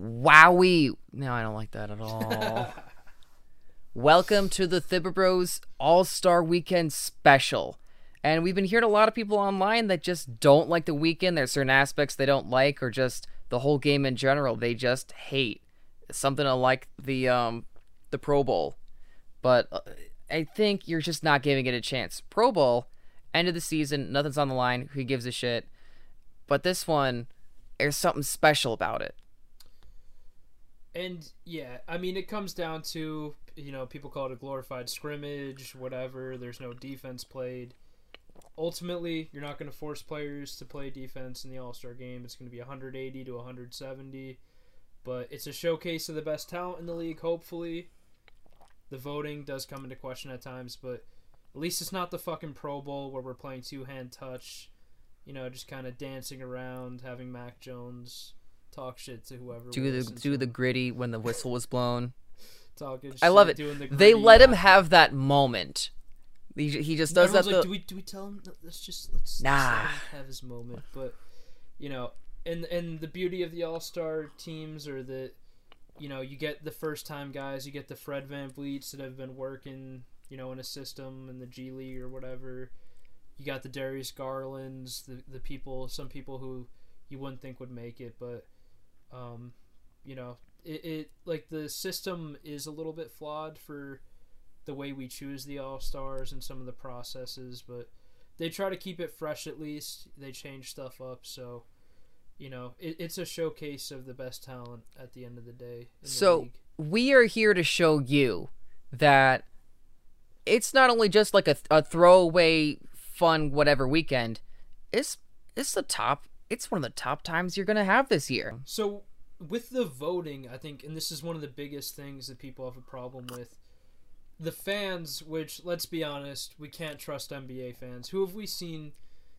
Wowie. No, I don't like that at all. Welcome to the Thibber Bros All Star Weekend special. And we've been hearing a lot of people online that just don't like the weekend. There's certain aspects they don't like, or just the whole game in general. They just hate something like the um the Pro Bowl. But uh, I think you're just not giving it a chance. Pro Bowl, end of the season, nothing's on the line. Who gives a shit? But this one, there's something special about it. And yeah, I mean, it comes down to you know people call it a glorified scrimmage, whatever. There's no defense played. Ultimately, you're not going to force players to play defense in the All Star game. It's going to be 180 to 170, but it's a showcase of the best talent in the league. Hopefully, the voting does come into question at times, but at least it's not the fucking Pro Bowl where we're playing two hand touch. You know, just kind of dancing around, having Mac Jones talk shit to whoever. Do the do the gritty when the whistle was blown. talking. I love it. the They let him have that moment. He, he just does that. like, the- do we do we tell him? Let's just let's, let's Nah. let him have his moment. But you know, and and the beauty of the All Star teams are that you know you get the first time guys, you get the Fred VanVleets that have been working, you know, in a system in the G League or whatever. You got the Darius Garlands, the the people, some people who you wouldn't think would make it, but um, you know, it, it like the system is a little bit flawed for the way we choose the all stars and some of the processes, but they try to keep it fresh at least. They change stuff up, so you know it, it's a showcase of the best talent at the end of the day. In the So league. we are here to show you that it's not only just like a, a throwaway fun whatever weekend. It's it's the top. It's one of the top times you're gonna have this year. So with the voting, I think, and this is one of the biggest things that people have a problem with. The fans, which let's be honest, we can't trust NBA fans. Who have we seen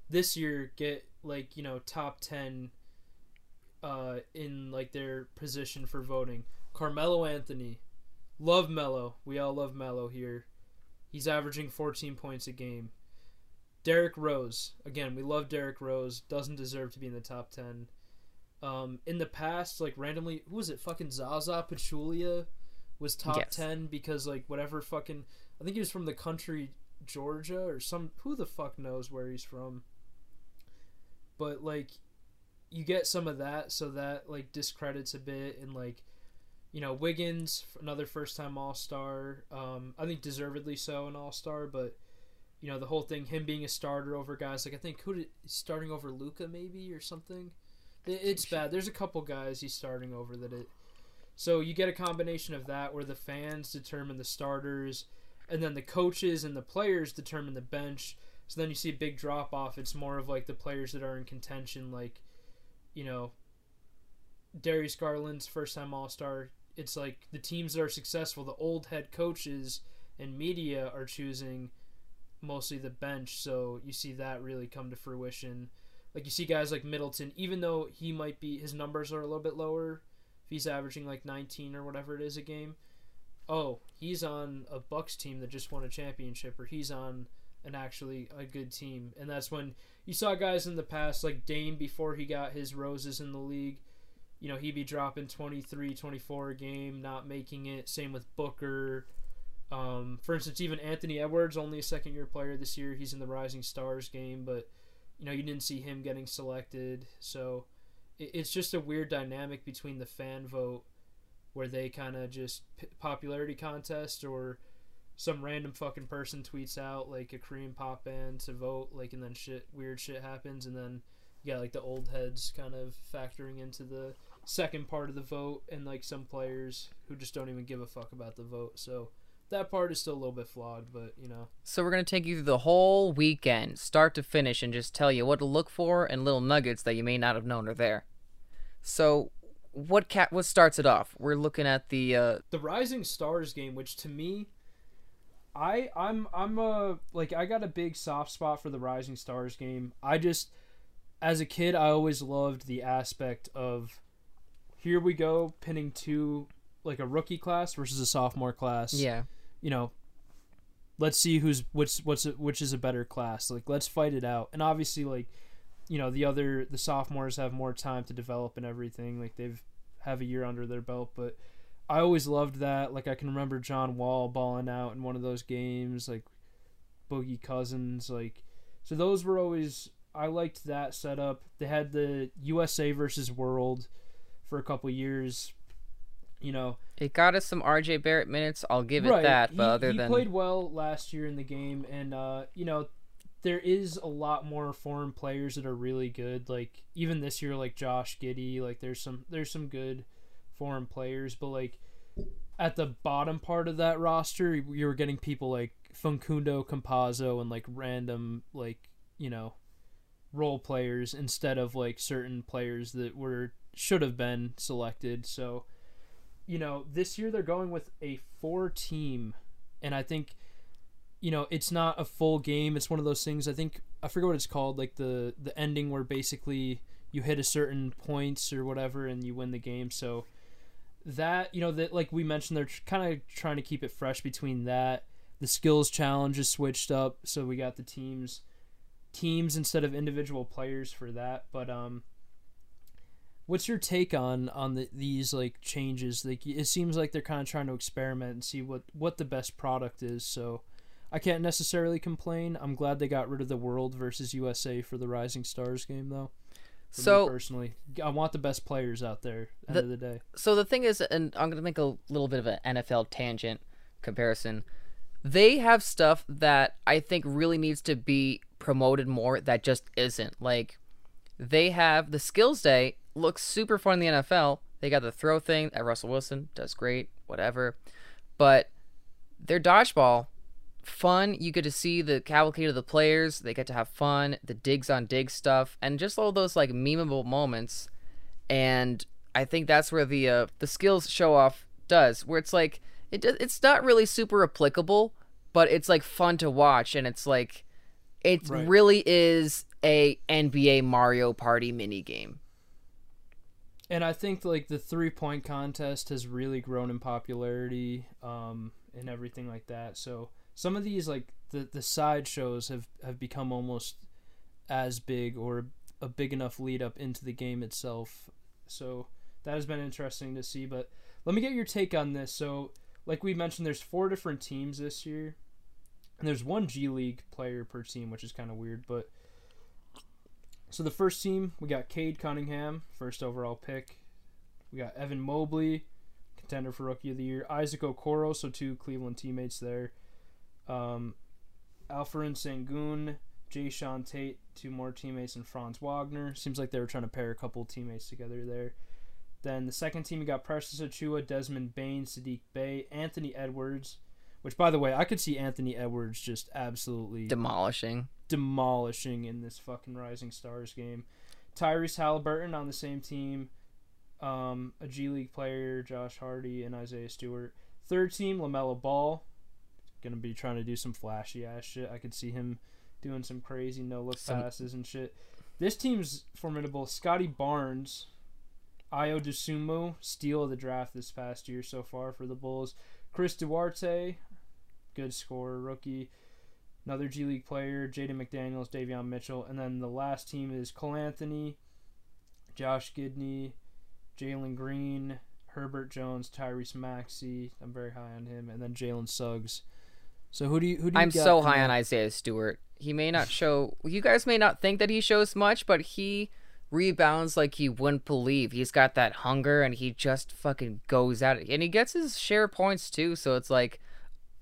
this year get like you know top ten uh, in like their position for voting? Carmelo Anthony, love Melo. We all love Melo here. He's averaging 14 points a game. Derrick Rose, again, we love Derrick Rose. Doesn't deserve to be in the top 10 um, in the past, like randomly, who was it? Fucking Zaza Pachulia was top Yes. ten because like whatever fucking, I think he was from the country Georgia or some. Who the fuck knows where he's from? But like, you get some of that, so that like discredits a bit, and like, you know, Wiggins, another first time All Star. Um, I think deservedly so an All Star, but. You know the whole thing, him being a starter over guys like I think who did starting over Luka maybe or something. It- It's bad. There's a couple guys he's starting over that it. So you get a combination of that where the fans determine the starters, and then the coaches and the players determine the bench. So then you see a big drop off. It's more of like the players that are in contention, like, you know, Darius Garland's first time All Star. It's like the teams that are successful, the old head coaches and media are choosing mostly the bench. So you see that really come to fruition like you see guys like Middleton, even though he might be his numbers are a little bit lower, if he's averaging like 19 or whatever it is a game. Oh, he's on a Bucks team that just won a championship, or he's on an actually a good team, and that's when you saw guys in the past like Dame before he got his roses in the league. You know, he'd be dropping 23, 24 a game, not making it. Same with Booker. Um, for instance, even Anthony Edwards, only a second year player this year. He's in the Rising Stars game, but you know you didn't see him getting selected so it, it's just a weird dynamic between the fan vote where they kind of just p- popularity contest or some random fucking person tweets out like a korean pop band to vote like and then shit weird shit happens and then you got like the old heads kind of factoring into the second part of the vote and like some players who just don't even give a fuck about the vote so that part is still a little bit flawed but you know So we're gonna take you through the whole weekend, start to finish, and just tell you what to look for and little nuggets that you may not have known are there. So, what cat? What starts it off? We're looking at the uh, the Rising Stars game, which to me, I I'm I'm a like I got a big soft spot for the Rising Stars game. I just as a kid I always loved the aspect of here we go pinning two like a rookie class versus a sophomore class. yeah. You know, let's see who's which what's which is a better class. Like let's fight it out. And obviously like you know the other the sophomores have more time to develop and everything. Like they've have a year under their belt. But I always loved that. Like I can remember John Wall balling out in one of those games, like Boogie Cousins, like so those were always I liked that setup. They had the USA versus World for a couple years. You know, it got us some RJ Barrett minutes. I'll give it that. But he, other he than played well last year in the game, and uh, you know, there is a lot more foreign players that are really good. Like even this year, like Josh Giddey, like there's some there's some good foreign players, but like at the bottom part of that roster, you were getting people like Facundo Campazzo and like random like you know role players instead of like certain players that were should have been selected. So, you know, this year they're going with a four team, and I think, you know, it's not a full game. It's one of those things. I think I forget what it's called, like the the ending where basically you hit a certain points or whatever and you win the game. So that you know that like we mentioned, they're kind of trying to keep it fresh between that. The skills challenge is switched up, so we got the teams teams instead of individual players for that. But um, what's your take on on the, these like changes? Like it seems like they're kind of trying to experiment and see what what the best product is. So I can't necessarily complain. I'm glad they got rid of the World versus USA for the Rising Stars game though. For so personally, I want the best players out there. End the, of the day. So the thing is, and I'm gonna make a little bit of an NFL tangent comparison. They have stuff that I think really needs to be promoted more that just isn't. Like they have the skills day looks super fun in the NFL. They got the throw thing that Russell Wilson does great, whatever. But their dodgeball, fun. You get to see the cavalcade of the players. They get to have fun, the digs on dig stuff, and just all those like memeable moments. And I think that's where the uh, the skills show off does, where it's like it it's not really super applicable, but it's like fun to watch, and it's like it right. really is a NBA Mario Party mini game. And I think like the three point contest has really grown in popularity um, and everything like that. So some of these like the the side shows have have become almost as big or a big enough lead up into the game itself. So that has been interesting to see. But let me get your take on this. So like we mentioned, there's four different teams this year, and there's one G League player per team, which is kind of weird, but so the first team, we got Cade Cunningham, first overall pick. We got Evan Mobley, contender for Rookie of the Year. Isaac Okoro, so two Cleveland teammates there. Um, Alperen Sengun, Jae'Sean Tate, two more teammates, and Franz Wagner. Seems like they were trying to pair a couple teammates together there. Then the second team, we got Precious Achiuwa, Desmond Bane, Saddiq Bey, Anthony Edwards. Which, by the way, I could see Anthony Edwards just absolutely demolishing demolishing in this fucking Rising Stars game. Tyrese Haliburton on the same team. Um, a G League player, Josh Hardy and Isaiah Stewart. Third team, LaMelo Ball. Gonna be trying to do some flashy ass shit. I could see him doing some crazy no look passes and shit. This team's formidable. Scottie Barnes, Ayo Dosunmu, steal of the draft this past year so far for the Bulls. Chris Duarte, good scorer, rookie another G League player, Jaden McDaniels, Davion Mitchell, and then the last team is Cole Anthony, Josh Giddey, Jalen Green, Herbert Jones, Tyrese Maxey. I'm very high on him, and then Jalen Suggs. So who do you who do you I'm so high on Isaiah Stewart. He may not show. You guys may not think that he shows much, but he rebounds like you wouldn't believe. He's got that hunger, and he just fucking goes at it, and he gets his share points too. So it's like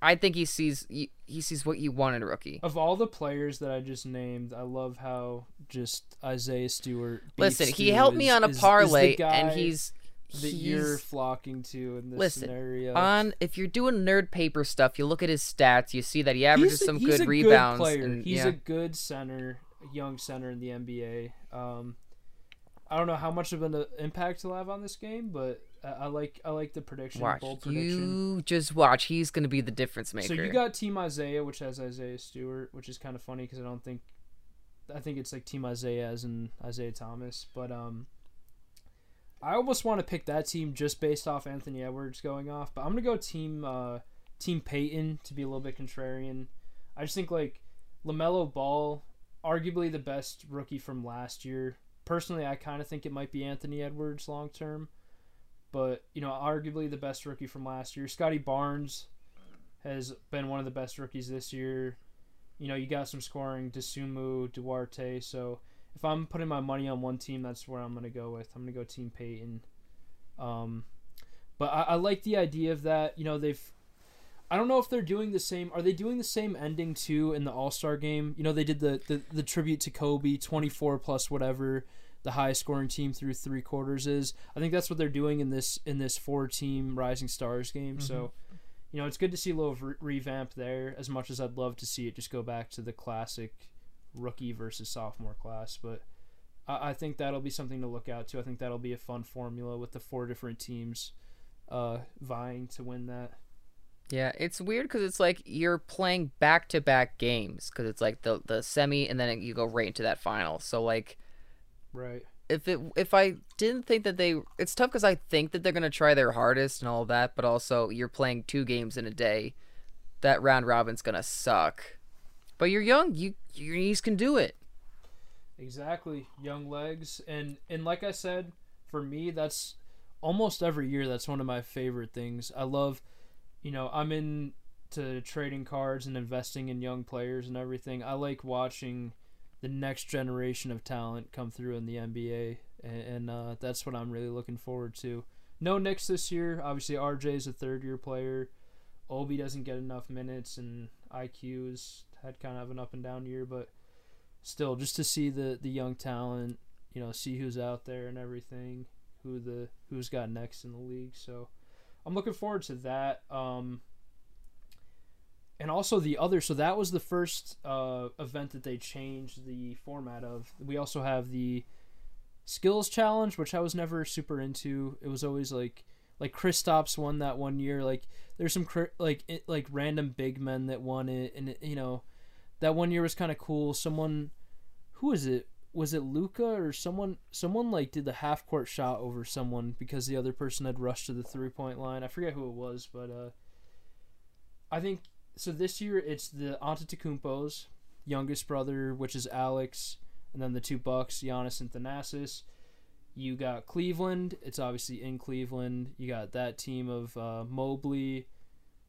I think he sees he, he sees what you want in a rookie. Of all the players that I just named, I love how just Isaiah Stewart. Listen, he helped is, me on a parlay, and he's that he's, you're flocking to in this listen, scenario. On if you're doing nerd paper stuff, you look at his stats, you see that he averages a, some good rebounds. Good and, he's yeah. a good center, young center in the NBA. Um, I don't know how much of an impact he'll have on this game, but I like I like the prediction. Watch bold prediction. you just watch. He's going to be the difference maker. So you got Team Isaiah, which has Isaiah Stewart, which is kind of funny because I don't think I think it's like Team Isaiah as in Isiah Thomas, but um, I almost want to pick that team just based off Anthony Edwards going off, but I'm gonna go Team uh, Team Payton to be a little bit contrarian. I just think like LaMelo Ball, arguably the best rookie from last year. Personally, I kind of think it might be Anthony Edwards long term but you know, arguably the best rookie from last year. Scottie Barnes has been one of the best rookies this year. You know, you got some scoring, Dosunmu, Duarte. So if I'm putting my money on one team, that's where I'm gonna go with. I'm gonna go Team Payton. Um, but I, I like the idea of that. You know, they've. I don't know if they're doing the same. Are they doing the same ending too in the All Star game? You know, they did the, the the tribute to Kobe, 24 plus whatever the highest scoring team through three quarters is. I think that's what they're doing in this in this four team Rising Stars game. Mm-hmm. So, you know, it's good to see a little re- revamp there. As much as I'd love to see it just go back to the classic rookie versus sophomore class, but I, I think that'll be something to look out to. I think that'll be a fun formula with the four different teams uh, vying to win that. Yeah, it's weird because it's like you're playing back to back games because it's like the the semi and then you go right into that final. So like, right. If it if I didn't think that they, it's tough because I think that they're gonna try their hardest and all that, but also you're playing two games in a day. That round robin's gonna suck. But you're young. You your knees can do it. Exactly, young legs, and and like I said, for me, that's almost every year. That's one of my favorite things. I love you know, I'm into trading cards and investing in young players and everything. I like watching the next generation of talent come through in the NBA, and, and uh, that's what I'm really looking forward to. No Knicks this year. Obviously, RJ is a third year player. Obi doesn't get enough minutes, and IQ has had kind of an up and down year, but still, just to see the the young talent, you know, see who's out there and everything, who the who's got next in the league. So I'm looking forward to that. Um, and also the other, so that was the first uh, event that they changed the format of. We also have the skills challenge, which I was never super into. It was always like like Kristaps won that one year. Like there's some like it, like random big men that won it, and it, you know that one year was kind of cool. Someone who is it? was it Luka or someone someone like did the half court shot over someone because the other person had rushed to the three point line. I forget who it was, but uh, I think so. This year it's the Antetokounmpo's youngest brother, which is Alex, and then the two Bucks, Giannis and Thanasis. You got Cleveland. It's obviously in Cleveland. You got that team of uh, Mobley,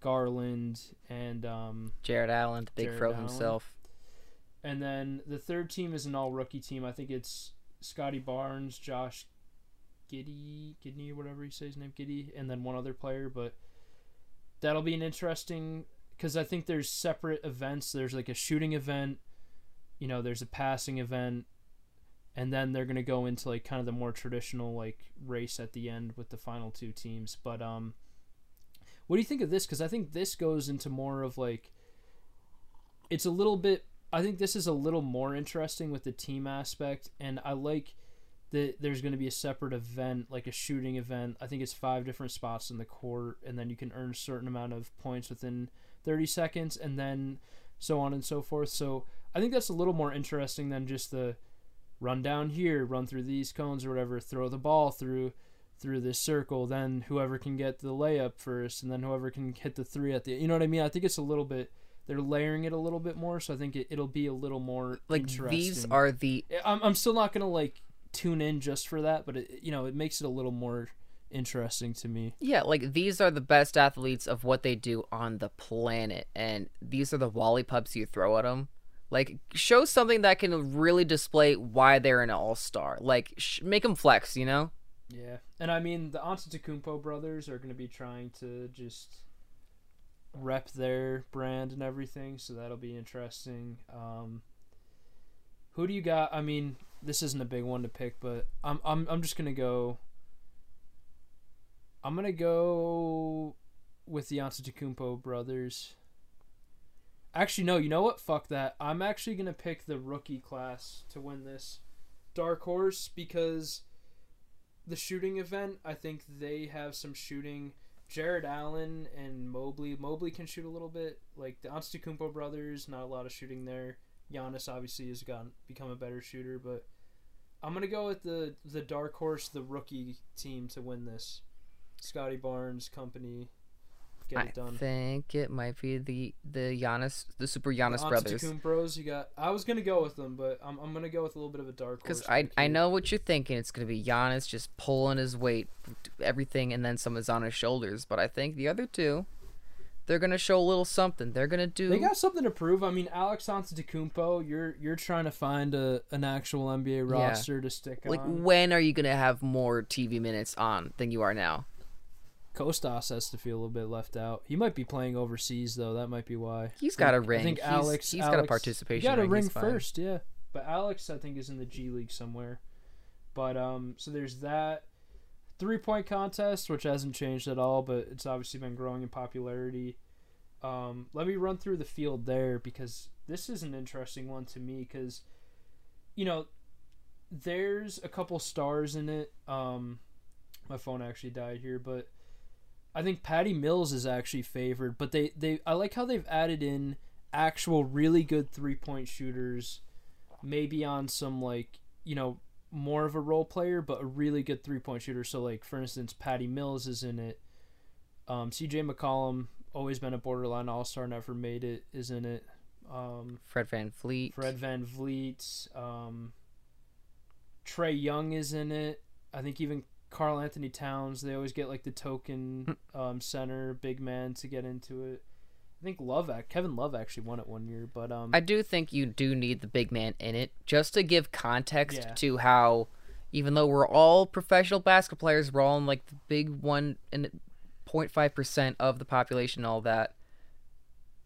Garland, and um, Jarrett Allen, the big Jarrett Fro Allen. himself. And then the third team is an all rookie team. I think it's Scottie Barnes, Josh Giddy, Gidney, or whatever you say his name, Giddey, and then one other player. But that'll be an interesting because I think there's separate events. There's like a shooting event, you know, there's a passing event, and then they're gonna go into like kind of the more traditional like race at the end with the final two teams. But um, what do you think of this? Because I think this goes into more of like it's a little bit I think this is a little more interesting with the team aspect, and I like that there's going to be a separate event, like a shooting event. I think it's five different spots in the court, and then you can earn a certain amount of points within 30 seconds, and then so on and so forth. So I think that's a little more interesting than just the run down here, run through these cones or whatever, throw the ball through through this circle, then whoever can get the layup first, and then whoever can hit the three at the. You know what I mean? I think it's a little bit they're layering it a little bit more, so I think it, it'll be a little more like these are the. I'm I'm still not gonna like tune in just for that, but it, you know it makes it a little more interesting to me. Yeah, like these are the best athletes of what they do on the planet, and these are the wally pups you throw at them. Like, show something that can really display why they're an all star. Like, sh- make them flex, you know? Yeah, and I mean the Antetokounmpo brothers are going to be trying to just rep their brand and everything, so that'll be interesting. Um, who do you got? I mean, this isn't a big one to pick, but I'm I'm I'm just gonna go. I'm gonna go with the Antetokounmpo brothers. Actually, no. You know what? Fuck that. I'm actually gonna pick the rookie class to win this dark horse because the shooting event. I think they have some shooting Jarrett Allen and Mobley. Mobley can shoot a little bit. Like the Antetokounmpo brothers, not a lot of shooting there. Giannis obviously has gone become a better shooter, but I'm gonna go with the the dark horse, the rookie team to win this. Scottie Barnes company. get I it done. I think it might be the the Giannis, the Super Giannis The brothers. Antetokounmpos, you got. I was gonna go with them, but I'm, I'm gonna go with a little bit of a dark horse. Because I I know what you're thinking. It's gonna be Giannis just pulling his weight, everything, and then some is on his shoulders. But I think the other two, they're gonna show a little something. They're gonna do. They got something to prove. I mean, Alex Antetokounmpo, you're you're trying to find a an actual NBA Yeah. roster to stick like on. when are you gonna have more TV minutes on than you are now? Kostas has to feel a little bit left out. He might be playing overseas though. That might be why. He's got a ring. I think He's- Alex. he's got a participation He got a ring, ring first, yeah. But Alex, I think, is in the G League somewhere. But um, so there's that three point contest, which hasn't changed at all, but it's obviously been growing in popularity. Um, let me run through the field there because this is an interesting one to me because, you know, there's a couple stars in it. Um, my phone actually died here, but I think Patty Mills is actually favored. But they, they I like how they've added in actual really good three point shooters, maybe on some like you know more of a role player, but a really good three point shooter. So like for instance, Patty Mills is in it. Um, C.J. McCollum, always been a borderline All Star, never made it, is in it. Um, Fred VanVleet. Fred VanVleet, um, Trae Young is in it. I think even Karl-Anthony Towns. They always get like the token um, center big man to get into it. I think Love, Kevin Love actually won it one year, but um, I do think you do need the big man in it just to give context Yeah. to how, even though we're all professional basketball players, we're all in like the big one and 0.5 percent of the population, and all that.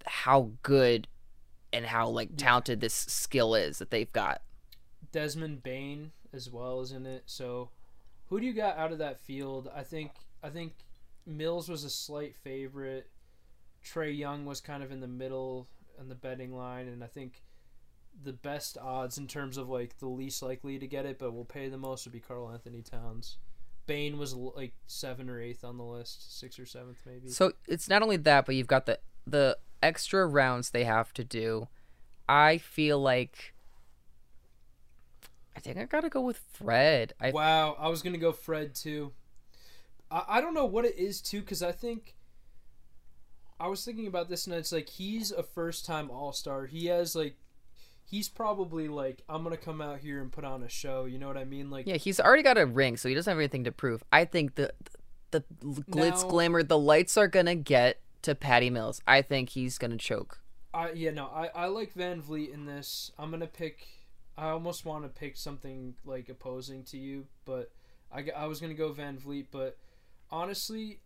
How good and how like talented this skill is that they've got. Desmond Bane as well is in it. So, who do you got out of that field? I think I think Mills was a slight favorite. Trae Young was kind of in the middle in the betting line, and I think the best odds in terms of like the least likely to get it, but will pay the most would be Karl-Anthony Towns. Bane was like seven or eighth on the list, sixth or seventh maybe. So it's not only that, but you've got the the extra rounds they have to do. I feel like I think I gotta go with Fred. I Wow, I was gonna go Fred too. I, I don't know what it is too, because I think I was thinking about this, and it's like he's a first time All Star. He has like he's probably like I'm gonna come out here and put on a show. You know what I mean? Like Yeah, he's already got a ring, so he doesn't have anything to prove. I think the the glitz Now- glamour, the lights are gonna get to Patty Mills. I think he's gonna choke. I yeah no I I like VanVleet in this. I'm gonna pick. I almost want to pick something like opposing to you, but I, I was gonna go VanVleet, but honestly,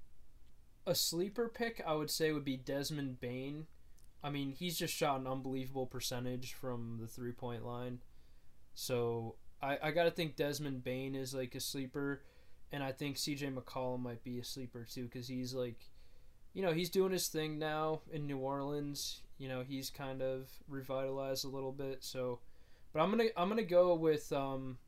a sleeper pick I would say would be Desmond Bane. I mean, he's just shot an unbelievable percentage from the three point line, so I I gotta think Desmond Bane is like a sleeper, and I think C.J. McCollum might be a sleeper too because he's like you know he's doing his thing now in New Orleans. You know he's kind of revitalized a little bit. So, but I'm gonna I'm gonna go with um.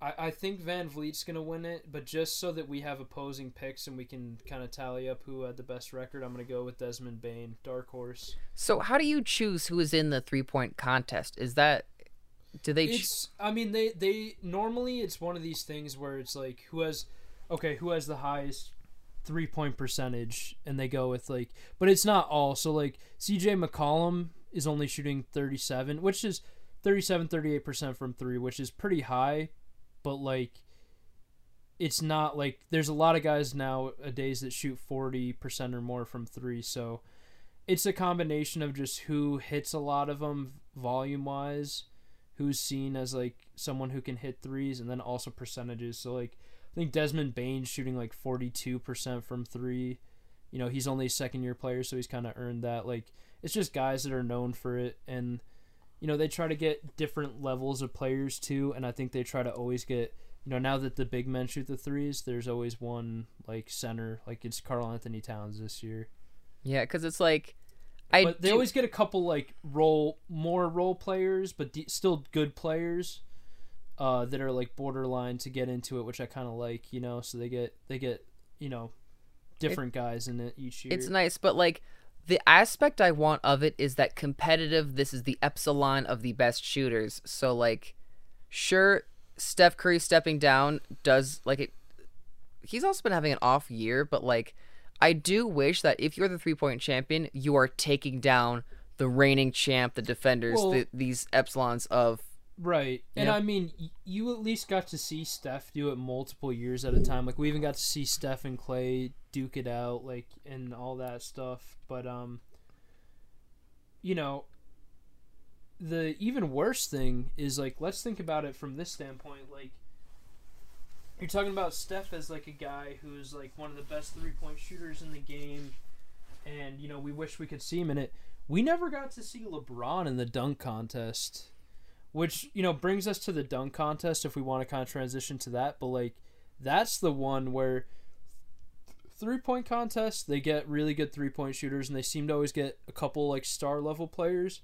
I, I think VanVleet's gonna win it, but just so that we have opposing picks and we can kind of tally up who had the best record, I'm gonna go with Desmond Bane, dark horse. So how do you choose who is in the three point contest? Is that do they? It's I mean they they normally it's one of these things where it's like who has okay who has the highest three point percentage and they go with like but it's not all so like CJ McCollum is only shooting 37 which is 37 38% from 3 which is pretty high but like it's not like there's a lot of guys nowadays that shoot 40% or more from 3 so it's a combination of just who hits a lot of them volume wise who's seen as like someone who can hit threes and then also percentages. So like I think Desmond Bane's shooting like 42% from 3. You know, he's only a second year player so he's kind of earned that like it's just guys that are known for it and you know, they try to get different levels of players too and I think they try to always get you know, now that the big men shoot the threes, there's always one like center, like it's Karl-Anthony Towns this year. yeah, because it's like I but they do- always get a couple like role more role players, but de- still good players uh, that are like borderline to get into it, which I kind of like, you know. So they get they get you know different guys in it each year. It's nice, but like the aspect I want of it is that competitive. This is the epsilon of the best shooters. So like, sure, Steph Curry stepping down does like it. He's also been having an off year, but like, I do wish that if you're the three point champion, you are taking down the reigning champ, the defenders, Well- the, these epsilons of Right. And Yeah. I mean, you at least got to see Steph do it multiple years at a time. Like we even got to see Steph and Clay duke it out, like and all that stuff. But um, you know, the even worse thing is like let's think about it from this standpoint. Like you're talking about Steph as like a guy who's like one of the best three point shooters in the game, and you know we wish we could see him in it. We never got to see LeBron in the dunk contest which you know brings us to the dunk contest if we want to kind of transition to that but like that's the one where three point contest they get really good three point shooters and they seem to always get a couple like star level players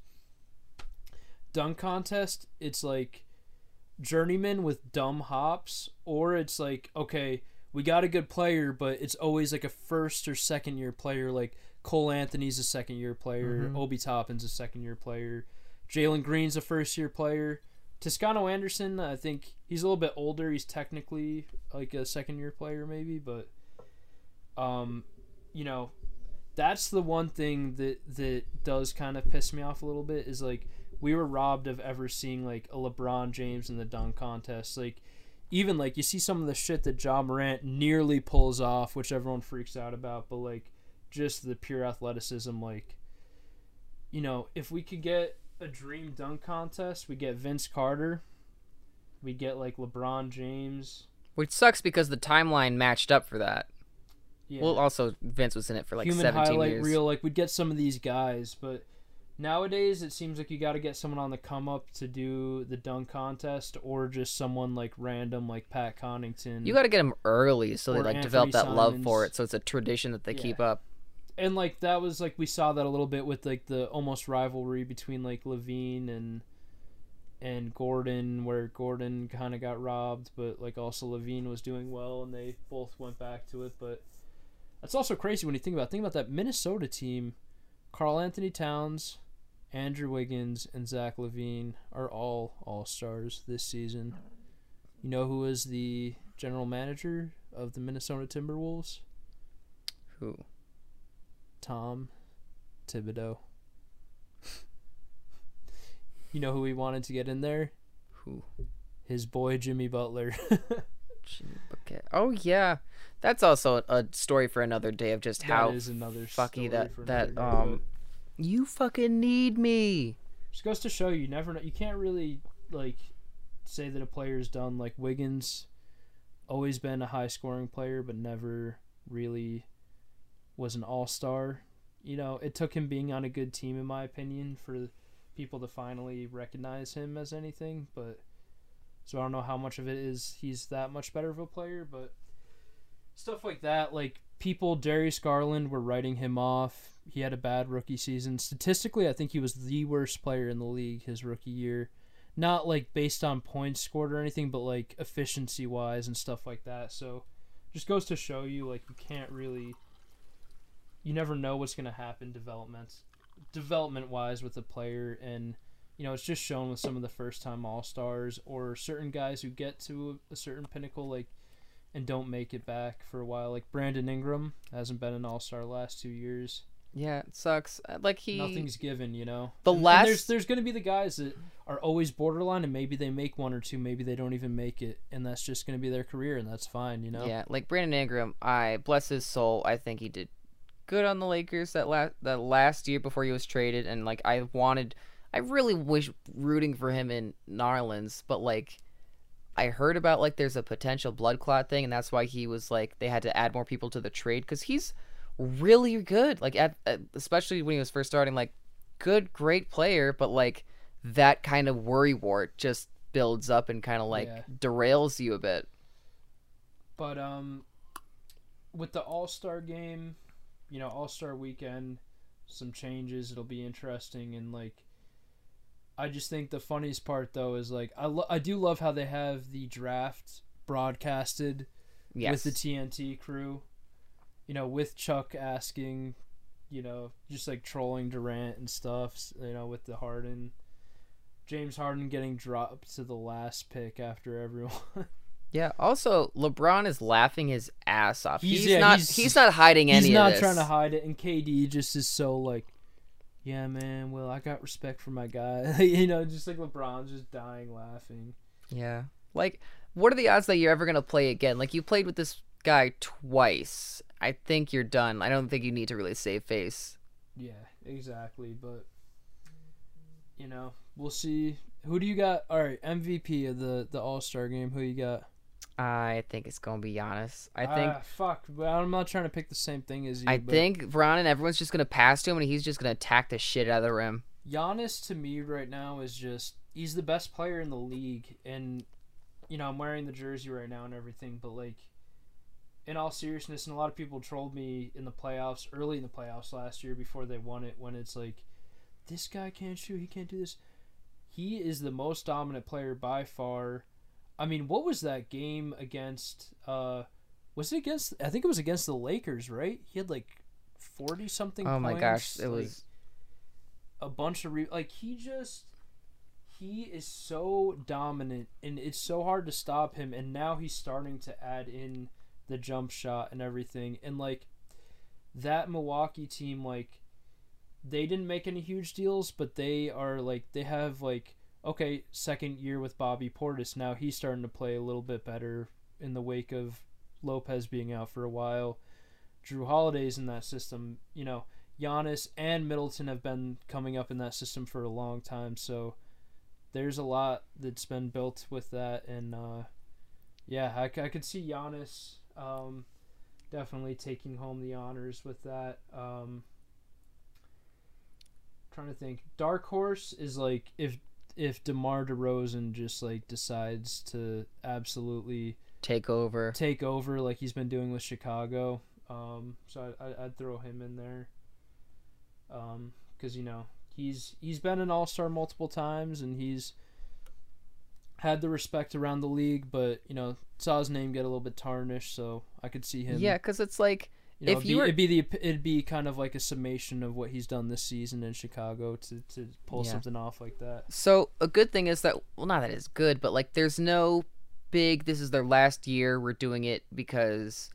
dunk contest it's like journeyman with dumb hops or it's like okay we got a good player but it's always like a first or second year player like cole anthony's a second year player Mhm. obi toppin's a second year player Jalen Green's a first year player. Toscano Anderson, I think he's a little bit older. He's technically like a second year player, maybe, but um, you know, that's the one thing that that does kind of piss me off a little bit is like we were robbed of ever seeing like a LeBron James in the dunk contest. Like even like you see some of the shit that Ja Morant nearly pulls off, which everyone freaks out about, but like just the pure athleticism, like you know, if we could get a dream dunk contest, we get Vince Carter, we get like LeBron James. which sucks because the timeline matched up for that. Yeah. Well, also Vince was in it for like human 17 highlight years. reel. Like we'd get some of these guys, but nowadays it seems like you got to get someone on the come up to do the dunk contest, or just someone like random like Pat Connaughton. You got to get them early so they like develop Anthony that love for it. So it's a tradition that they Yeah. keep up. And like that was like we saw that a little bit with like the almost rivalry between like LaVine and and Gordon, where Gordon kind of got robbed, but like also LaVine was doing well, and they both went back to it. But that's also crazy when you think about think about that Minnesota team. Karl-Anthony Towns, Andrew Wiggins, and Zach LaVine are all all stars this season. You know who is the general manager of the Minnesota Timberwolves? Who? Tom Thibodeau. you know who he wanted to get in there? Who? His boy Jimmy Butler. Jimmy Bucket. Oh yeah, that's also a story for another day of just how is another fucky that that day, um. You fucking need me. Just goes to show you never know. You can't really like say that a player's done like Wiggins. Always been a high scoring player, but never really was an all star. You know, it took him being on a good team, in my opinion, for people to finally recognize him as anything. But so I don't know how much of it is he's that much better of a player, but stuff like that, like people, Darius Garland were writing him off. He had a bad rookie season. Statistically, I think he was the worst player in the league his rookie year. Not like based on points scored or anything, but like efficiency wise and stuff like that. So just goes to show you like you can't really you never know what's going to happen development development wise with a player and you know it's just shown with some of the first time all-stars or certain guys who get to a, a certain pinnacle like and don't make it back for a while like Brandon Ingram hasn't been an all-star last 2 years Yeah, it sucks. Uh, Like he. nothing's given you know The And- and last- there's there's going to be the guys that are always borderline and maybe they make one or two maybe they don't even make it and that's just going to be their career and that's fine you know Yeah, like Brandon Ingram, I bless his soul. I think he did good on the Lakers that last that last year before he was traded, and like I wanted, I really wish rooting for him in Narlands, but like I heard about like there's a potential blood clot thing, and that's why he was like they had to add more people to the trade because he's really good. Like at, at especially when he was first starting, like good, great player, but like that kind of worry wart just builds up and kind of like Yeah. derails you a bit. But um, with the All Star game, you know, All Star weekend, some changes. It'll be interesting and like. I just think the funniest part though is like I lo- I do love how they have the draft broadcasted Yes. with the TNT crew. You know, with Chuck asking, you know, just like trolling Durant and stuff. You know, with the Harden, James Harden getting dropped to the last pick after everyone. Yeah. Also, LeBron is laughing his ass off. He's- He's, yeah, not. he's- He's, not hiding any He's not trying to hide it, and KD just is so like, yeah, man. Well, I got respect for my guy. you know, just like LeBron's just dying laughing. Yeah. Like, what are the odds that you're ever gonna play again? Like, you played with this guy twice. I think you're done. I don't think you need to really save face. Yeah, exactly. But you know, we'll see. Who do you got? All right, MVP of the the All Star game. Who you got? I think it's gonna be Giannis. I think. Ah, fuck. But I'm not trying to pick the same thing as you. I but think Bron and everyone's just gonna pass to him, and he's just gonna attack the shit out of the rim. Giannis to me right now is just he's the best player in the league, and you know I'm wearing the jersey right now and everything, but like. In all seriousness, and a lot of people trolled me in the playoffs, early in the playoffs last year before they won it, when it's like, this guy can't shoot, he can't do this. He is the most dominant player by far. I mean, what was that game against? uh Was it against? I think it was against the Lakers, right? He had like forty something. Oh my gosh, points, it like, was. a bunch of re- like he just he is so dominant and it's so hard to stop him and now he's starting to add in the jump shot and everything and like that Milwaukee team like they didn't make any huge deals but they are like they have like okay second year with Bobby Portis now he's starting to play a little bit better in the wake of Lopez being out for a while Jrue Holiday's in that system you know Giannis and Middleton have been coming up in that system for a long time, so there's a lot that's been built with that, and uh, yeah, I could see Giannis um, definitely taking home the honors with that. Um, trying to think, dark horse is like if if Demar Derozan just like decides to absolutely Take over. take over like he's been doing with Chicago. Um, so I, I, I'd throw him in there. Um, because you know he's he's been an All Star multiple times and he's had the respect around the league, but you know saw his name get a little bit tarnished. So I could see him. Yeah, because it's like you know, if it'd, you be, were- it'd be the it'd be kind of like a summation of what he's done this season in Chicago to to pull Yeah. something off like that. So a good thing is that well, not that it's good, but like there's no big. This is their last year. We're doing it because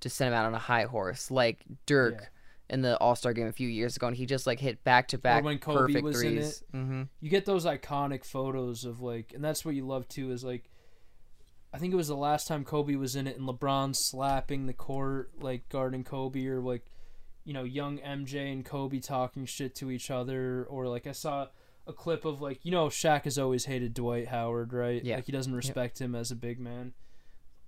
to send him out on a high horse, like Dirk Yeah. in the All Star game a few years ago, and he just like hit back to back perfect threes. Mm-hmm. you get those iconic photos of like and that's what you love too is like I think it was the last time Kobe was in it and LeBron slapping the court like guarding Kobe or like you know young MJ and Kobe talking shit to each other or like I saw a clip of like you know Shaq has always hated Dwight Howard right? Yeah. like he doesn't respect him as a big man.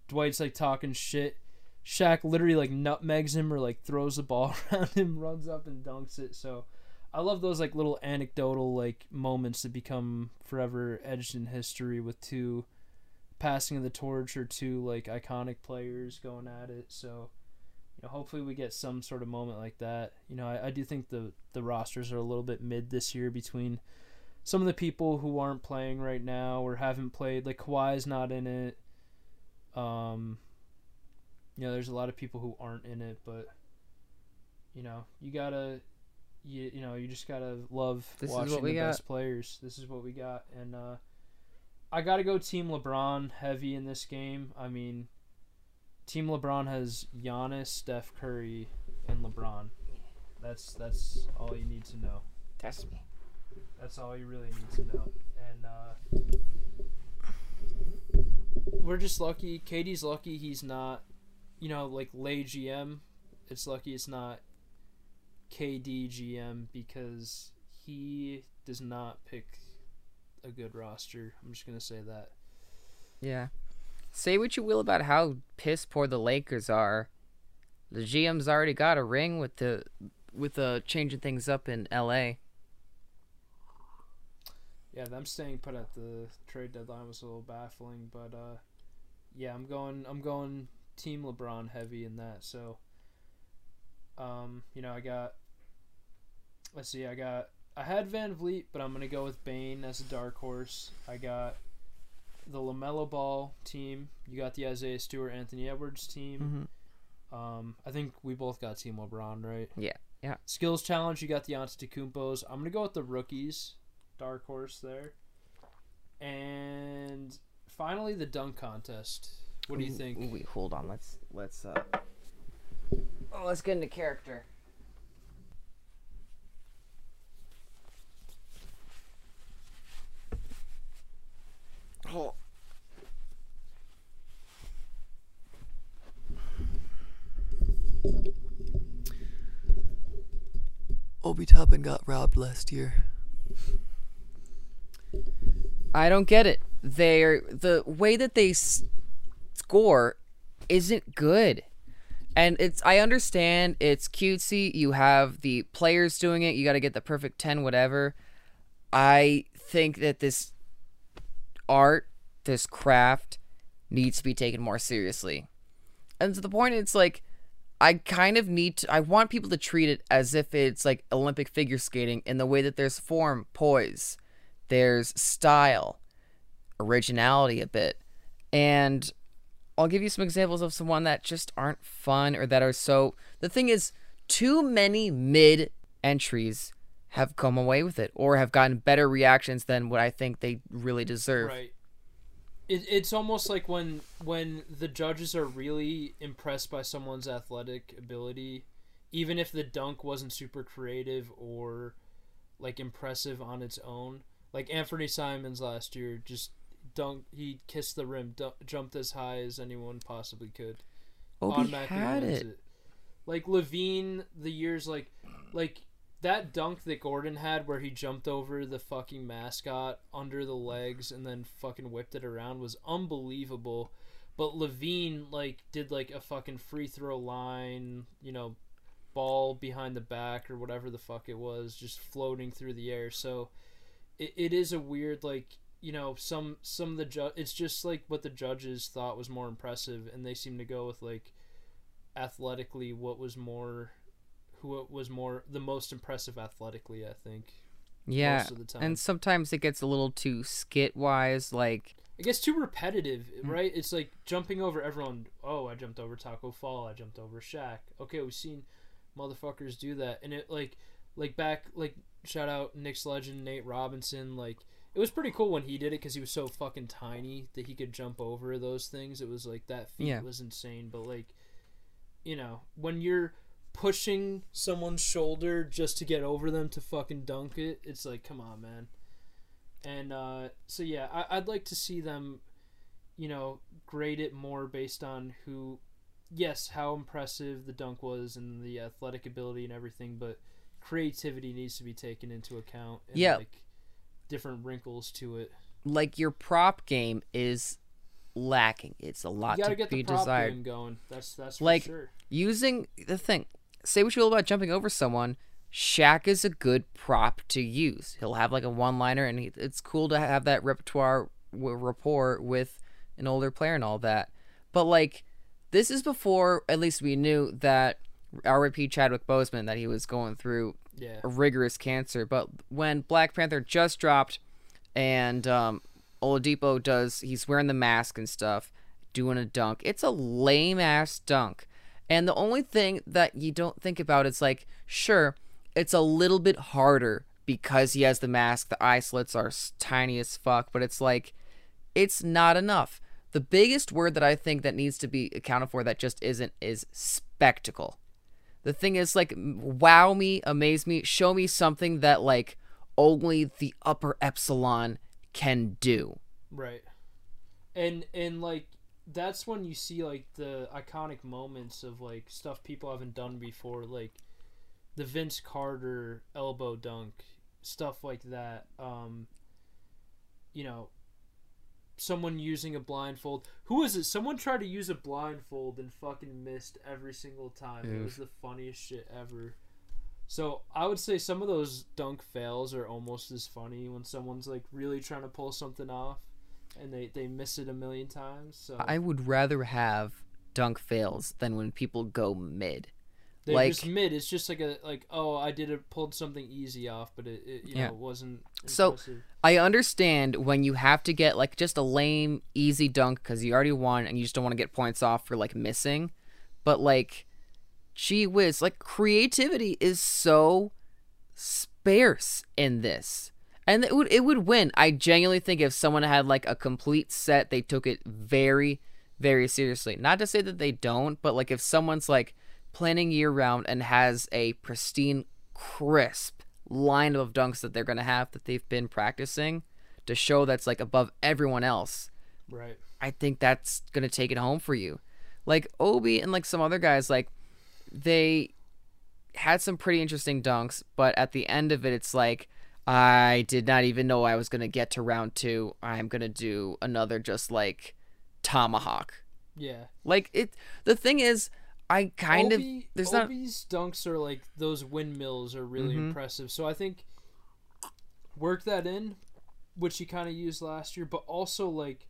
Dwight's like talking shit. Shaq literally like nutmegs him or like throws the ball around him runs up and dunks it. So I love those like little anecdotal like moments that become forever edged in history with two passing of the torch or two like iconic players going at it. So, you know, hopefully we get some sort of moment like that. You know, I, I do think the the rosters are a little bit mid this year between some of the people who aren't playing right now or haven't played. Like Kawhi's not in it. Um, you know, there's a lot of people who aren't in it, but you know, you gotta you you know you just gotta love This watching the got. best players. This is what we got, and uh, I gotta go Team LeBron heavy in this game. I mean, Team LeBron has Giannis, Steph Curry, and LeBron. That's that's all you need to know. That's me. That's all you really need to know. And uh, we're just lucky. KD's lucky he's not, you know, like lay GM. It's lucky it's not KD GM because he does not pick a good roster. I'm just gonna say that. Yeah. Say what you will about how piss poor the Lakers are. The GM's already got a ring with the with uh changing things up in LA. Yeah, them staying put at the trade deadline was a little baffling, but uh, yeah, I'm going. I'm going Team LeBron heavy in that. So, um, you know, I got. Let's see, I got. I had VanVleet, but I'm gonna go with Bane as a dark horse. I got the Lamelo Ball team. You got the Isaiah Stewart, Anthony Edwards team. Mm-hmm. Um, I think we both got Team LeBron, right? Yeah, yeah. Skills challenge, you got the Antetokounmpos. I'm gonna go with the rookies, dark horse there. And finally, the dunk contest. What do you think? Ooh, wait, hold on. Let's let's uh. Oh, let's get into character. Oh. Obi Toppin got robbed last year. I don't get it. They're the way that they s- score isn't good. And it's I understand it's cutesy. You have the players doing it. You got to get the perfect 10 whatever. I think that this art, this craft needs to be taken more seriously. And to the point it's like I kind of need to I want people to treat it as if it's like Olympic figure skating in the way that there's form, poise, there's style, originality a bit. And I'll give you some examples of someone that just aren't fun or that are so the thing is too many mid entries have come away with it or have gotten better reactions than what I think they really deserve. Right. It, it's almost like when when the judges are really impressed by someone's athletic ability, even if the dunk wasn't super creative or like impressive on its own. Like Anfernee Simons last year, just dunk. He kissed the rim, dunk, jumped as high as anyone possibly could. Obi had wins it. Like LaVine, the years like like that dunk that Gordon had where he jumped over the fucking mascot under the legs and then fucking whipped it around was unbelievable. But LaVine like did like a fucking free throw line, you know, ball behind the back or whatever the fuck it was, just floating through the air. So it, it is a weird like you know some some of the ju- it's just like what the judges thought was more impressive and they seem to go with like athletically what was more who was more the most impressive athletically i think Yeah. most of the time And sometimes it gets a little too skit wise like it gets too repetitive Hmm. right it's like jumping over everyone oh i jumped over taco fall i jumped over Shaq. okay we've seen motherfuckers do that and it like like back like shout out Knicks legend nate robinson like it was pretty cool when he did it because he was so fucking tiny that he could jump over those things it was like that feat Yeah. was insane but like you know when you're pushing someone's shoulder just to get over them to fucking dunk it it's like come on man and uh, so yeah I, i'd like to see them you know grade it more based on who yes how impressive the dunk was and the athletic ability and everything but creativity needs to be taken into account and Yeah. like different wrinkles to it like your prop game is lacking. It's a lot you gotta to get be the prop desired. game going that's that's for Like, sure Using the thing, say what you will about jumping over someone. Shaq is a good prop to use. He'll have like a one-liner, and he, it's cool to have that repertoire w- rapport with an older player and all that. But like, this is before at least we knew that RIP Chadwick Boseman that he was going through yeah a rigorous cancer. But when Black Panther just dropped, and um, Oladipo does, he's wearing the mask and stuff, doing a dunk. It's a lame ass dunk. And the only thing that you don't think about is like, sure, it's a little bit harder because he has the mask. The eye slits are tiny as fuck, but it's like, it's not enough. The biggest word that I think that needs to be accounted for that just isn't is spectacle. The thing is like wow me, amaze me, show me something that like only the upper epsilon can do. Right. And and like that's when you see like the iconic moments of like stuff people haven't done before, like the Vince Carter elbow dunk, stuff like that. Um you know, someone using a blindfold. Who was it? Someone tried to use a blindfold and fucking missed every single time. It was the funniest shit ever. So I would say some of those dunk fails are almost as funny when someone's like really trying to pull something off and they, they miss it a million times. So I would rather have dunk fails than when people go mid. they're like- just mid. It's just like a like oh I did it pulled something easy off, but it, it you Yeah. know wasn't. So- I understand when you have to get like just a lame, easy dunk because you already won and you just don't want to get points off for like missing. But like, gee whiz, like creativity is so sparse in this. And it would it would win. I genuinely think if someone had like a complete set, they took it very, very seriously. Not to say that they don't, but like if someone's like planning year round and has a pristine, crisp line of dunks that they're gonna have that they've been practicing to show that's like above everyone else, Right. I think that's gonna take it home for you. Like Obi and like some other guys, like they had some pretty interesting dunks, but at the end of it, it's like I did not even know I was gonna get to round two. I'm gonna do another just like tomahawk. Yeah. Like it. The thing is, I kind of Obi, there's not. Obi's dunks are like those windmills are really Mhm. impressive. So I think work that in, which he kind of used last year, but also like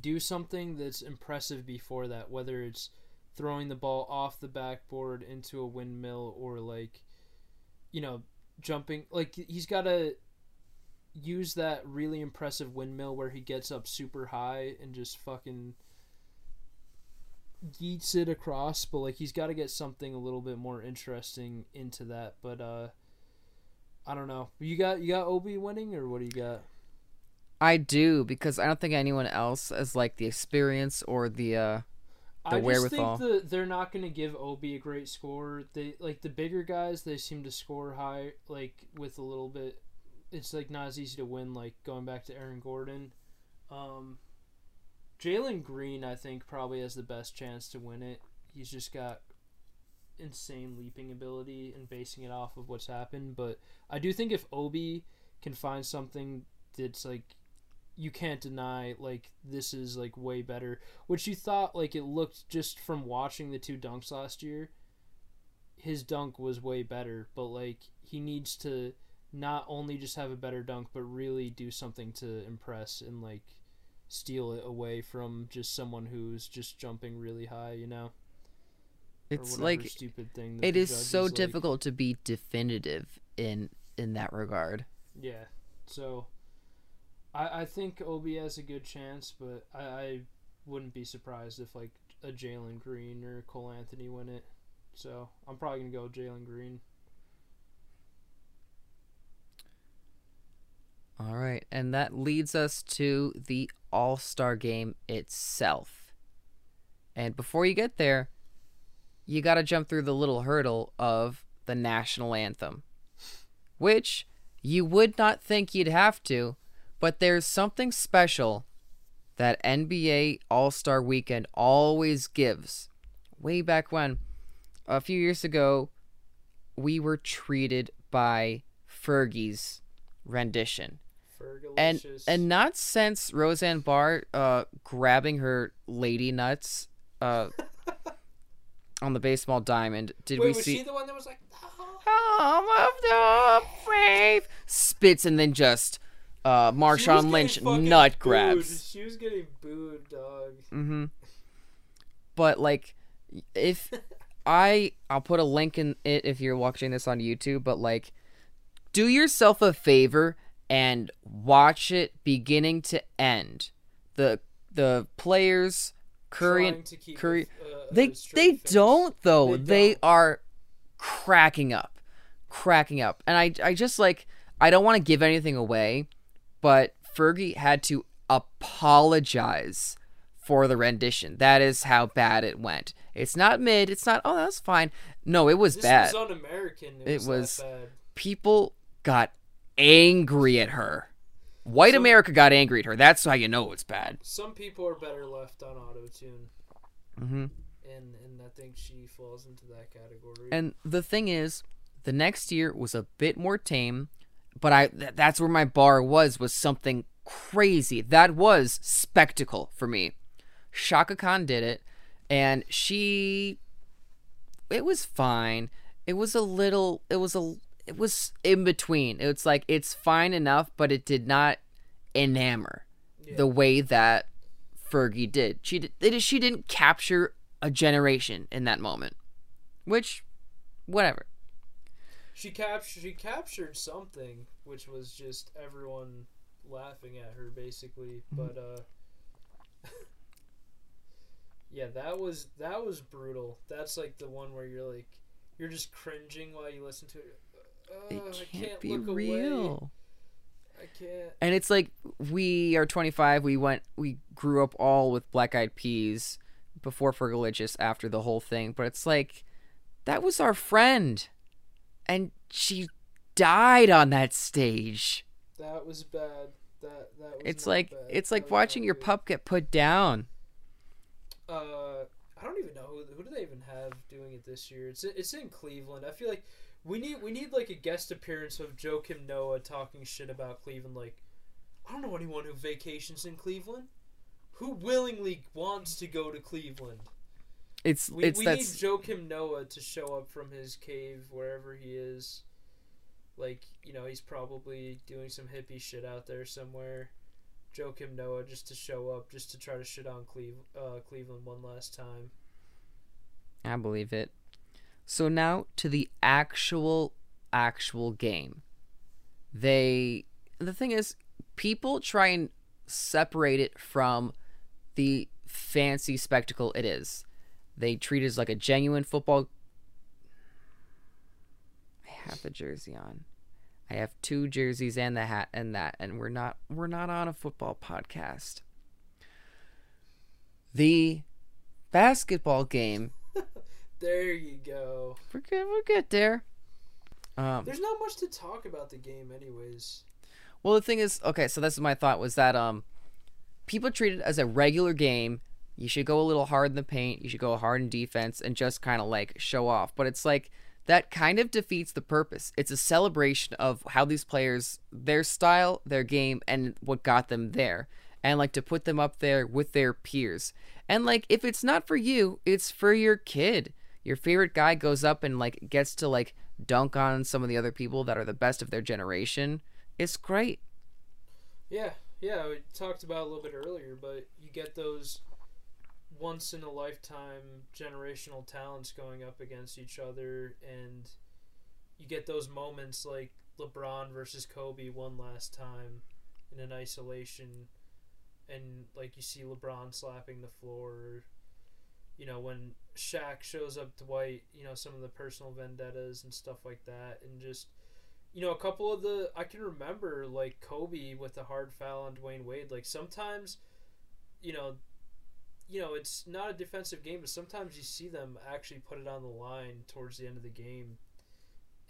do something that's impressive before that, whether it's throwing the ball off the backboard into a windmill or like you know jumping like he's got to use that really impressive windmill where he gets up super high and just fucking yeets it across, but like he's got to get something a little bit more interesting into that. But uh, I don't know. You got you got Obi winning, or what do you got? I do because I don't think anyone else has like the experience or the uh I just think that they're not going to give Obi a great score. They like the bigger guys. They seem to score high, like with a little bit. It's like not as easy to win. Like going back to Aaron Gordon, um, Jalen Green. I think probably has the best chance to win it. He's just got insane leaping ability and basing it off of what's happened. But I do think if Obi can find something that's like you can't deny like this is like way better which you thought like it looked just from watching the two dunks last year his dunk was way better but like he needs to not only just have a better dunk but really do something to impress and like steal it away from just someone who's just jumping really high you know it's like stupid thing it is so like. difficult to be definitive in in that regard. Yeah. So I I think Obi has a good chance, but I, I wouldn't be surprised if like a Jalen Green or Cole Anthony win it. So I'm probably gonna go Jalen Green. All right, and that leads us to the All Star game itself. And before you get there, you got to jump through the little hurdle of the national anthem, which you would not think you'd have to, but there's something special that NBA All Star weekend always gives. Way back when, a few years ago, we were treated by Fergie's rendition and Fergalicious. and not since Roseanne Barr uh grabbing her lady nuts uh on the baseball diamond did Wait, we was see she the one that was like? "Oh." The brave spits and then just uh Marshawn Lynch nut booed. grabs. She was getting booed, dog. Mm-hmm. But like, if I I'll put a link in it if you're watching this on YouTube. But like, do yourself a favor and watch it beginning to end. The the players Curry and Curry a- a- a they they face. don't though. They They, don't. are cracking up, cracking up, and I I just like I don't want to give anything away, but Fergie had to apologize for the rendition. That is how bad it went. It's not mid. It's not. Oh, that's fine. No, it was This bad. was un-American. It, It was, bad. People got angry at her. White So- America got angry at her. That's how you know it's bad. Some people are better left on auto tune, hmm and and I think she falls into that category. And the thing is, the next year was a bit more tame, but I th- that's where my bar was was something crazy. That was spectacle for me. Chaka Khan did it, and she it was fine. It was a little it was a it was in between. It's like it's fine enough, but it did not enamor Yeah. the way that Fergie did. She did, it, she didn't capture a generation in that moment. Which whatever. She captured she captured something, which was just everyone laughing at her basically. Mm-hmm. But uh Yeah, that was that was brutal. That's like the one where you're like you're just cringing while you listen to it. Uh, It can't, can't be look away. real. I can't. And it's like we are 25. We went, we grew up all with Black Eyed Peas before Fergalicious after the whole thing. But it's like that was our friend, and she died on that stage. That was bad. That that was. It's like bad. it's like watching your pup get put down. Uh, I don't even know who who do they even have doing it this year. It's it's in Cleveland. I feel like we need we need like a guest appearance of Joakim Noah talking shit about Cleveland. Like, I don't know anyone who vacations in Cleveland. Who willingly wants to go to Cleveland? It's We, it's we that's need Joakim Noah to show up from his cave wherever he is. Like, you know, he's probably doing some hippie shit out there somewhere. Joakim Noah just to show up, just to try to shit on Cleve- uh, Cleveland one last time. I believe it. So now to the actual actual game. They the thing is people try and separate it from the fancy spectacle it is. They treat it as like a genuine football I have the jersey on. I have two jerseys and the hat and that and we're not we're not on a football podcast. The basketball game There you go. we're good. We'll get there. Um, There's not much to talk about the game, anyways. well, the thing is, okay. So this is my thought was that um, people treat it as a regular game. You should go a little hard in the paint. You should go hard in defense and just kind of like show off. But it's like that kind of defeats the purpose. It's a celebration of how these players, their style, their game, and what got them there. And like to put them up there with their peers. And like if it's not for you, it's for your kid. Your favorite guy goes up and like gets to like dunk on some of the other people that are the best of their generation. It's great. Yeah, yeah, we talked about a little bit earlier, but you get those once in a lifetime generational talents going up against each other and you get those moments like LeBron versus Kobe one last time in an isolation and like you see LeBron slapping the floor you know when Shaq shows up Dwight, you know some of the personal vendettas and stuff like that and just you know, a couple of the I can remember like Kobe with the hard foul on Dwyane Wade. Like sometimes, you know, you know it's not a defensive game, but sometimes you see them actually put it on the line towards the end of the game,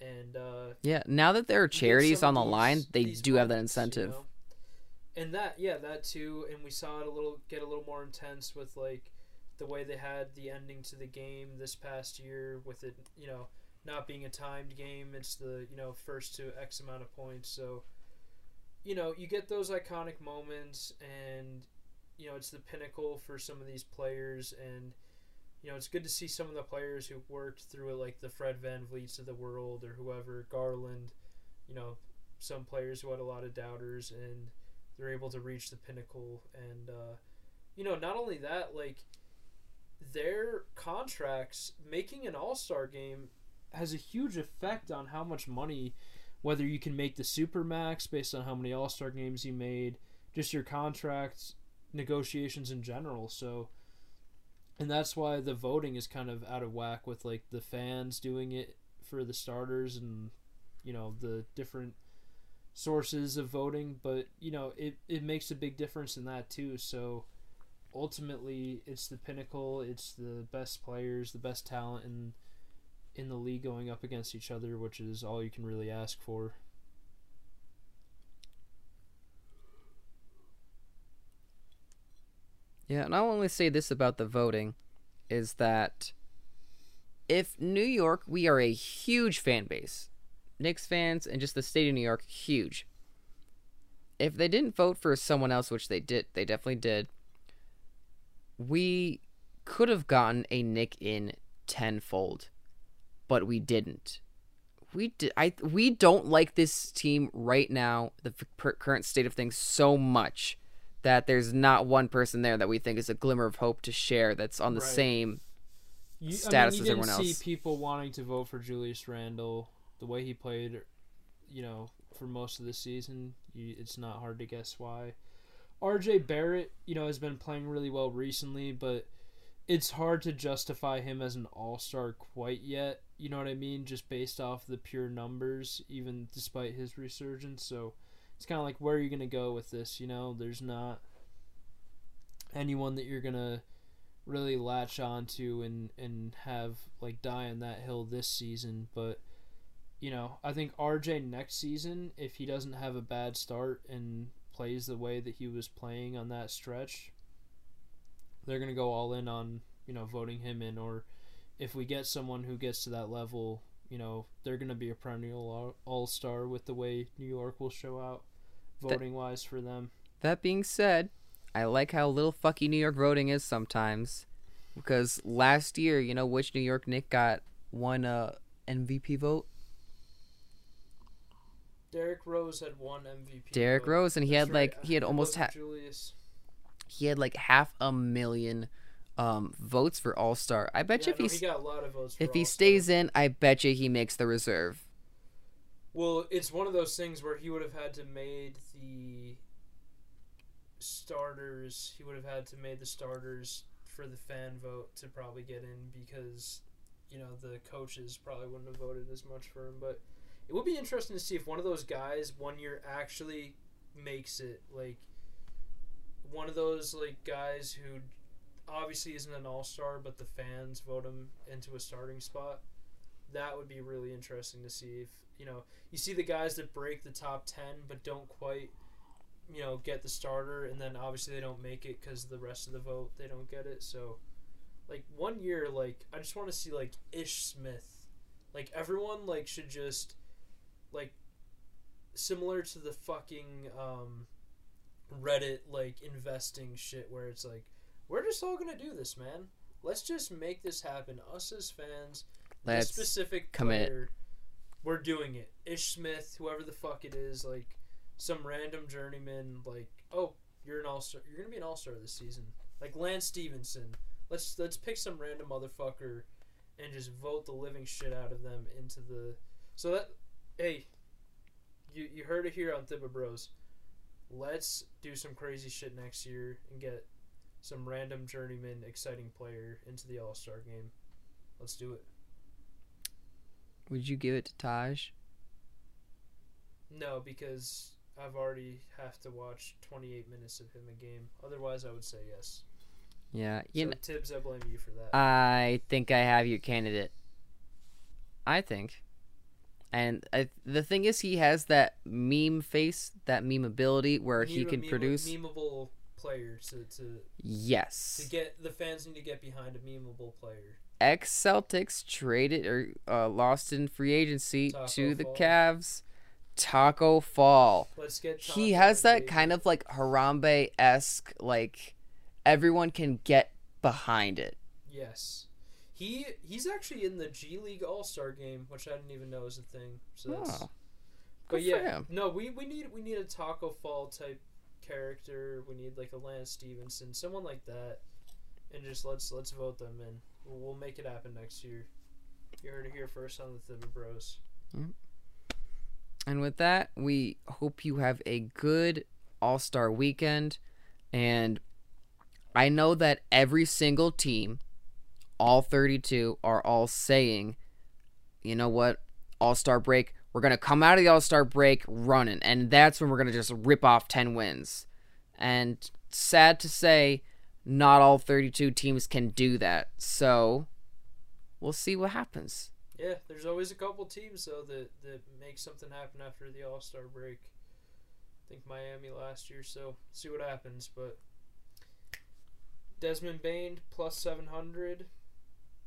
and uh, Yeah, now that there are charities on the these- line, they do have that moments, you incentive. know? And that, yeah, that too. And we saw it a little get a little more intense with like the way they had the ending to the game this past year, with it, you know, not being a timed game. It's the you know first to X amount of points. So, you know, you get those iconic moments, and you know it's the pinnacle for some of these players and. You know, it's good to see some of the players who worked through it, like the Fred VanVleets of the world or whoever, Garland, you know, some players who had a lot of doubters and they're able to reach the pinnacle and uh, you know not only that like their contracts making an all-star game has a huge effect on how much money whether you can make the super max based on how many all-star games you made just your contracts negotiations in general so and that's why the voting is kind of out of whack with like the fans doing it for the starters and you know the different sources of voting but you know it, it makes a big difference in that too so ultimately it's the pinnacle it's the best players the best talent in in the league going up against each other which is all you can really ask for Yeah, and I'll only say this about the voting is that if New York, we are a huge fan base. Knicks fans and just the state of New York, huge. If they didn't vote for someone else, which they did, they definitely did, we could have gotten a Knick in tenfold, but we didn't. We did. I we don't like this team right now, the current state of things, so much that there's not one person there that we think is a glimmer of hope to share that's on the Right. same you, Status I mean, as you everyone didn't see people wanting to vote for Julius Randle. The way he played you know for most of the season you, it's not hard to guess why. RJ Barrett you know has been playing really well recently but it's hard to justify him as an all-star quite yet. You know what I mean? Just based off the pure numbers even despite his resurgence. So it's kind of like where are you gonna go with this? You know, there's not anyone that you're gonna really latch onto and and have like die on that hill this season, but you know, I think RJ next season, if he doesn't have a bad start and plays the way that he was playing on that stretch, they're gonna go all in on you know voting him in. Or if we get someone who gets to that level, you know, they're gonna be a perennial all star with the way New York will show out voting wise for them. That being said, I like how little fucky New York voting is sometimes. Because last year, you know which New York Nick got one uh, MVP vote? Derrick Rose had one MVP. Derrick vote. Rose, and he That's had like he had almost Julius. he had like half a million um, votes for All Star. I bet Yeah, you if no, he he got a lot of votes. For if he stays in, I bet you he makes the reserve. Well, it's one of those things where he would have had to made the starters. He would have had to made the starters for the fan vote to probably get in because you know the coaches probably wouldn't have voted as much for him. But it would be interesting to see if one of those guys one year actually makes it. Like one of those like guys who obviously isn't an all star, but the fans vote him into a starting spot. That would be really interesting to see if you know you see the guys that break the top 10 but don't quite you know get the starter and then obviously they don't make it because the rest of the vote they don't get it so like one year like i just want to see like ish smith like everyone like should just like similar to the fucking um reddit like investing shit where it's like we're just all gonna do this man let's just make this happen us as fans Let's this specific commit. player, we're doing it. Ish Smith, whoever the fuck it is, like some random journeyman, like oh, you're an all star. You're gonna be an all star this season. Like Lance Stephenson. Let's let's pick some random motherfucker and just vote the living shit out of them into the. So that hey, you you heard it here on Thibba Bros. Let's do some crazy shit next year and get some random journeyman exciting player into the All Star game. Let's do it. Would you give it to Taj? No, because I've already have to watch 28 minutes of him a game. Otherwise, I would say yes. Yeah, you so know, Thibs, I blame you for that. I think I have your candidate. I think. And I, the thing is, he has that meme face, that meme ability where We he can meme- produce. memeable player to, to yes to get the fans need to get behind a memeable player. Ex Celtics traded or uh, lost in free agency Taco to the Fall. Cavs. Taco Fall. Let's get. He has that and kind of like Harambe esque, like everyone can get behind it. Yes, he he's actually in the G League All Star game, which I didn't even know was a thing. So that's. Oh, But yeah, no, we, we need we need a Taco Fall type character. We need like a Lance Stephenson, someone like that, and just let's let's vote them in. We'll, we'll make it happen next year. You heard it here first on the Thibber Bros. And with that, we hope you have a good All Star weekend. And I know that every single team, all 32, are all saying, you know what, All Star break, we're going to come out of the All Star break running. And that's when we're going to just rip off 10 wins. And sad to say, not all 32 teams can do that. So we'll see what happens. Yeah, there's always a couple teams though that that make something happen after the All Star break. I think Miami last year, so see what happens. But Desmond Bane plus seven hundred.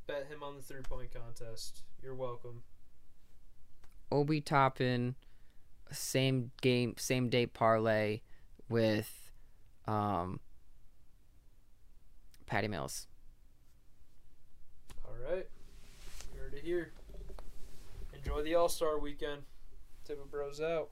Bet him on the three point contest. You're welcome. Obi Toppin, same game, same day parlay with um, Patty Mills. All right. You heard it here. Enjoy the All Star weekend. Tip of Bros out.